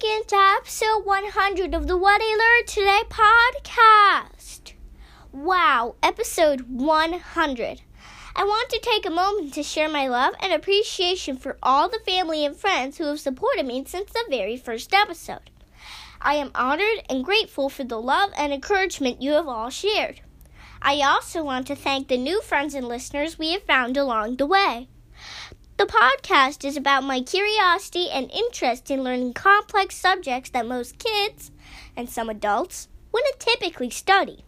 For to episode 100 of the What I Learned Today podcast. Wow, episode 100. I want to take a moment to share my love and appreciation for all the family and friends who have supported me since the very first episode. I am honored and grateful for the love and encouragement you have all shared. I also want to thank the new friends and listeners we have found along the way. The podcast is about my curiosity and interest in learning complex subjects that most kids, and some adults, wouldn't typically study.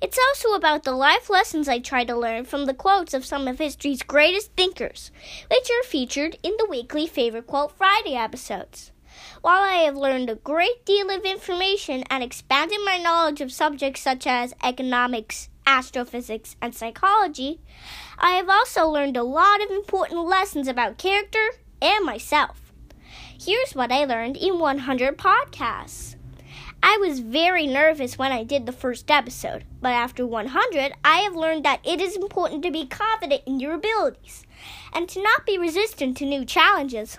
It's also about the life lessons I try to learn from the quotes of some of history's greatest thinkers, which are featured in the weekly Favorite Quote Friday episodes. While I have learned a great deal of information and expanded my knowledge of subjects such as economics, astrophysics, and psychology, I have also learned a lot of important lessons about character and myself. Here's what I learned in 100 podcasts. I was very nervous when I did the first episode, but after 100, I have learned that it is important to be confident in your abilities and to not be resistant to new challenges.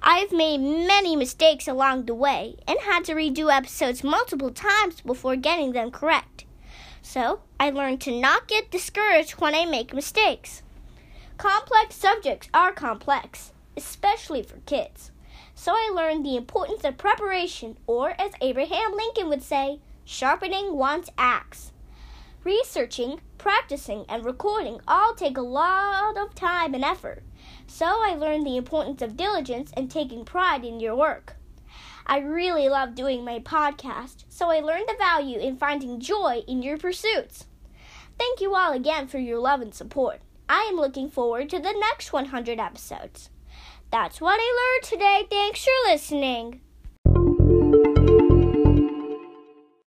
I have made many mistakes along the way and had to redo episodes multiple times before getting them correct. So, I learned to not get discouraged when I make mistakes. Complex subjects are complex, especially for kids. So, I learned the importance of preparation, or as Abraham Lincoln would say, sharpening one's axe. Researching, practicing, and recording all take a lot of time and effort. So, I learned the importance of diligence and taking pride in your work. I really love doing my podcast, so I learned the value in finding joy in your pursuits. Thank you all again for your love and support. I am looking forward to the next 100 episodes. That's what I learned today. Thanks for listening.